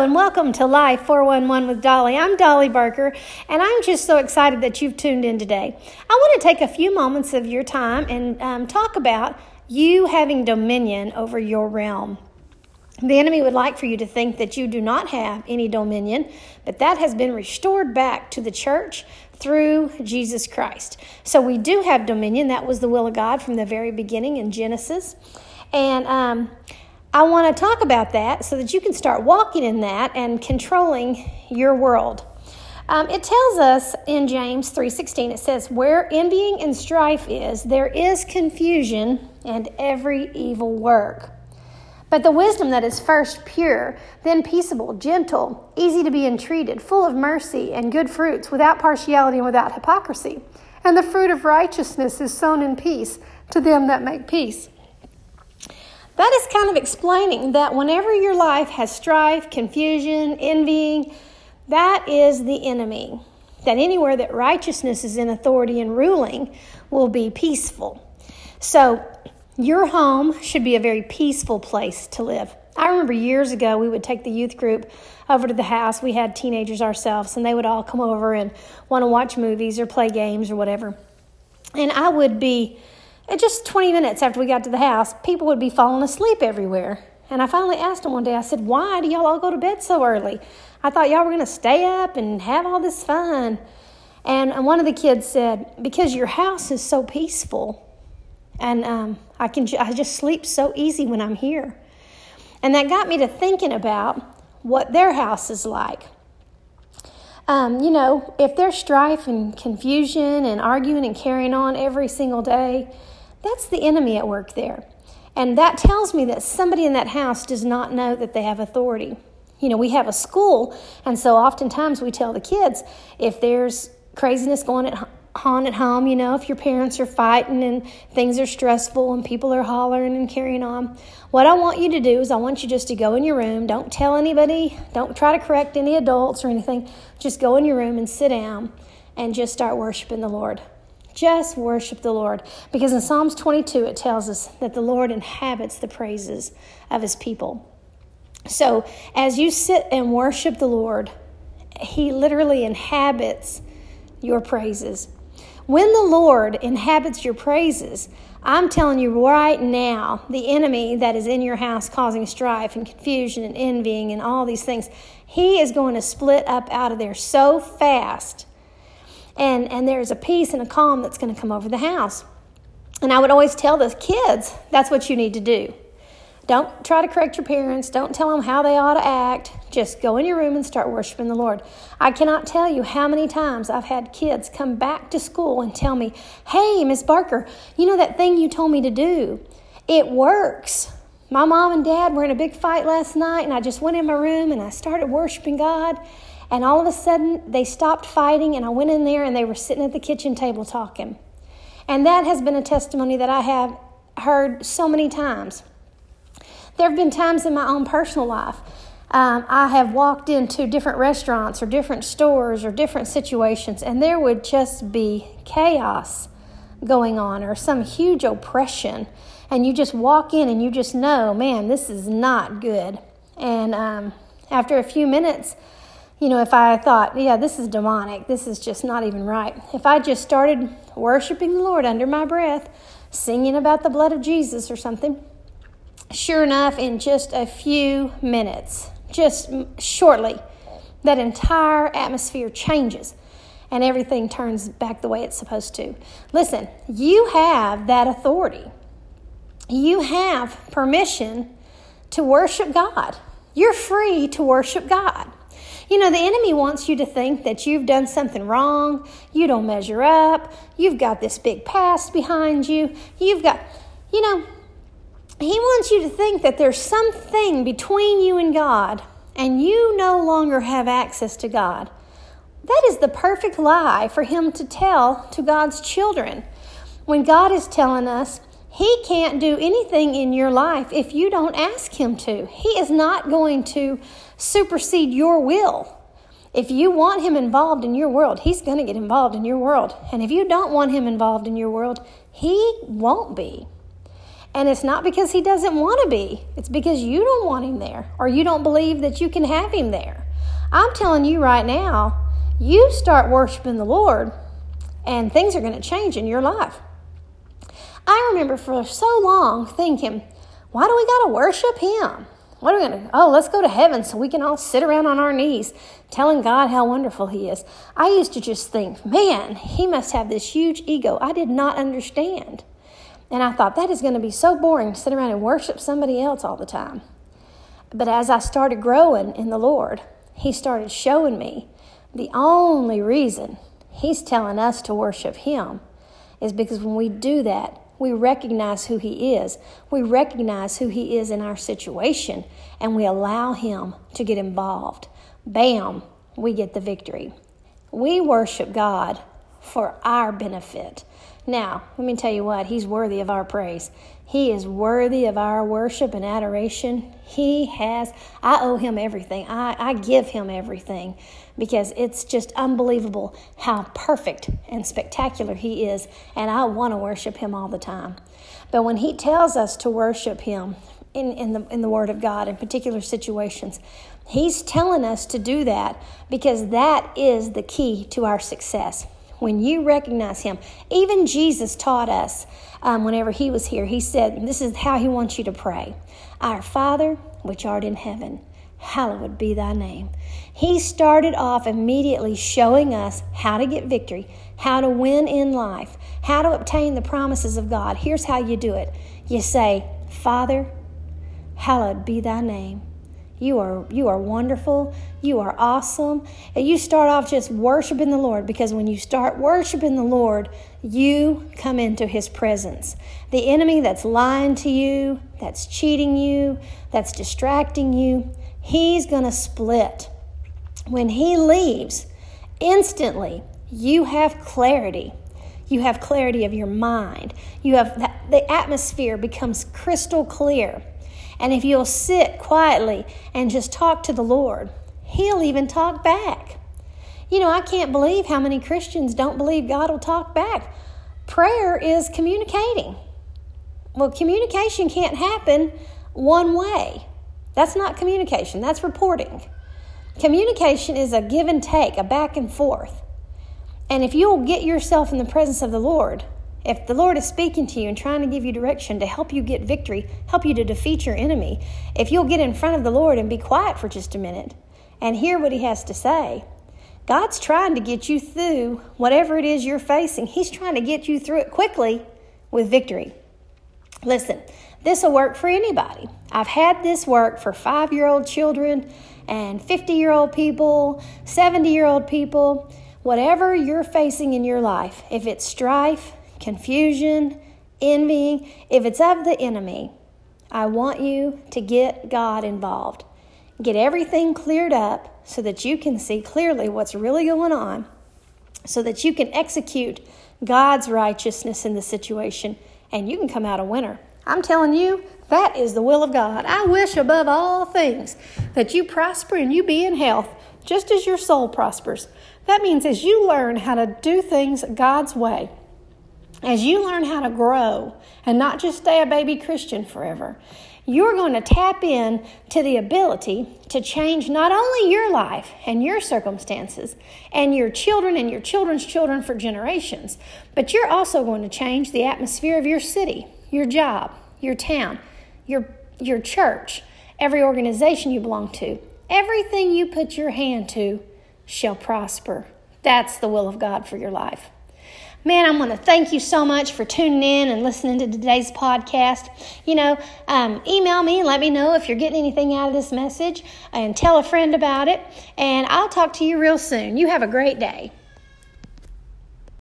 And welcome to Life 411 with Dolly. I'm Dolly Barker and I'm just so excited that you've tuned in today. I want to take a few moments of your time and um, talk about you having dominion over your realm. The enemy would like for you to think that you do not have any dominion, but that has been restored back to the church through Jesus Christ. So we do have dominion. That was the will of God from the very beginning in Genesis. And um, I want to talk about that so that you can start walking in that and controlling your world. Um, it tells us in James 3:16 it says where envying and strife is there is confusion and every evil work. But the wisdom that is first pure, then peaceable, gentle, easy to be entreated, full of mercy and good fruits, without partiality and without hypocrisy. And the fruit of righteousness is sown in peace to them that make peace. That is kind of explaining that whenever your life has strife, confusion, envying, that is the enemy. That anywhere that righteousness is in authority and ruling will be peaceful. So, your home should be a very peaceful place to live. I remember years ago, we would take the youth group over to the house. We had teenagers ourselves, and they would all come over and want to watch movies or play games or whatever. And I would be and just 20 minutes after we got to the house, people would be falling asleep everywhere. And I finally asked them one day, I said, Why do y'all all go to bed so early? I thought y'all were going to stay up and have all this fun. And one of the kids said, Because your house is so peaceful. And um, I, can, I just sleep so easy when I'm here. And that got me to thinking about what their house is like. Um, you know, if there's strife and confusion and arguing and carrying on every single day, that's the enemy at work there. And that tells me that somebody in that house does not know that they have authority. You know, we have a school, and so oftentimes we tell the kids if there's craziness going at, on at home, you know, if your parents are fighting and things are stressful and people are hollering and carrying on, what I want you to do is I want you just to go in your room. Don't tell anybody, don't try to correct any adults or anything. Just go in your room and sit down and just start worshiping the Lord. Just worship the Lord. Because in Psalms 22, it tells us that the Lord inhabits the praises of his people. So as you sit and worship the Lord, he literally inhabits your praises. When the Lord inhabits your praises, I'm telling you right now, the enemy that is in your house causing strife and confusion and envying and all these things, he is going to split up out of there so fast and, and there's a peace and a calm that's going to come over the house. And I would always tell the kids that's what you need to do. Don't try to correct your parents. Don't tell them how they ought to act. Just go in your room and start worshiping the Lord. I cannot tell you how many times I've had kids come back to school and tell me, Hey, Miss Barker, you know that thing you told me to do? It works. My mom and dad were in a big fight last night, and I just went in my room and I started worshiping God. And all of a sudden, they stopped fighting, and I went in there and they were sitting at the kitchen table talking. And that has been a testimony that I have heard so many times. There have been times in my own personal life. Um, I have walked into different restaurants or different stores or different situations, and there would just be chaos going on or some huge oppression. And you just walk in and you just know, man, this is not good. And um, after a few minutes, you know, if I thought, yeah, this is demonic, this is just not even right. If I just started worshiping the Lord under my breath, singing about the blood of Jesus or something, sure enough, in just a few minutes, just shortly, that entire atmosphere changes and everything turns back the way it's supposed to. Listen, you have that authority. You have permission to worship God. You're free to worship God. You know, the enemy wants you to think that you've done something wrong, you don't measure up, you've got this big past behind you, you've got, you know, he wants you to think that there's something between you and God and you no longer have access to God. That is the perfect lie for him to tell to God's children. When God is telling us, he can't do anything in your life if you don't ask Him to. He is not going to supersede your will. If you want Him involved in your world, He's going to get involved in your world. And if you don't want Him involved in your world, He won't be. And it's not because he doesn't want to be, it's because you don't want him there or you don't believe that you can have him there. I'm telling you right now, you start worshiping the Lord and things are going to change in your life. I remember for so long thinking, why do we got to worship him? What are we going to Oh, let's go to heaven so we can all sit around on our knees telling God how wonderful He is. I used to just think, man, He must have this huge ego I did not understand. And I thought, that is going to be so boring to sit around and worship somebody else all the time. But as I started growing in the Lord, He started showing me the only reason He's telling us to worship Him is because when we do that, we recognize who He is. We recognize who He is in our situation, and we allow Him to get involved. Bam, we get the victory. We worship God for our benefit. Now, let me tell you what, He's worthy of our praise. He is worthy of our worship and adoration. He has, I owe Him everything. I, I give Him everything because it's just unbelievable how perfect and spectacular He is, and I want to worship Him all the time. But when He tells us to worship Him in, in, the, in the Word of God in particular situations, He's telling us to do that because that is the key to our success. When you recognize Him, even Jesus taught us um, whenever He was here, He said, This is how He wants you to pray Our Father, which art in heaven hallowed be thy name. He started off immediately showing us how to get victory, how to win in life, how to obtain the promises of God. Here's how you do it you say, Father, hallowed be thy name. You are you are wonderful. You are awesome. And you start off just worshiping the Lord because when you start worshiping the Lord, you come into his presence. The enemy that's lying to you, that's cheating you, that's distracting you, he's going to split. When he leaves, instantly you have clarity. You have clarity of your mind. You have the atmosphere becomes crystal clear. And if you'll sit quietly and just talk to the Lord, He'll even talk back. You know, I can't believe how many Christians don't believe God will talk back. Prayer is communicating. Well, communication can't happen one way. That's not communication, that's reporting. Communication is a give and take, a back and forth. And if you'll get yourself in the presence of the Lord, if the Lord is speaking to you and trying to give you direction to help you get victory, help you to defeat your enemy, if you'll get in front of the Lord and be quiet for just a minute and hear what He has to say, God's trying to get you through whatever it is you're facing. He's trying to get you through it quickly with victory. Listen, this will work for anybody. I've had this work for five year old children and 50 year old people, 70 year old people. Whatever you're facing in your life, if it's strife, confusion, envying, if it's of the enemy, I want you to get God involved. Get everything cleared up so that you can see clearly what's really going on, so that you can execute God's righteousness in the situation and you can come out a winner. I'm telling you, that is the will of God. I wish above all things that you prosper and you be in health, just as your soul prospers. That means as you learn how to do things God's way, as you learn how to grow and not just stay a baby Christian forever, you're going to tap in to the ability to change not only your life and your circumstances and your children and your children's children for generations, but you're also going to change the atmosphere of your city, your job, your town, your, your church, every organization you belong to. Everything you put your hand to shall prosper. That's the will of God for your life. Man, I want to thank you so much for tuning in and listening to today's podcast. You know, um, email me and let me know if you're getting anything out of this message and tell a friend about it. And I'll talk to you real soon. You have a great day.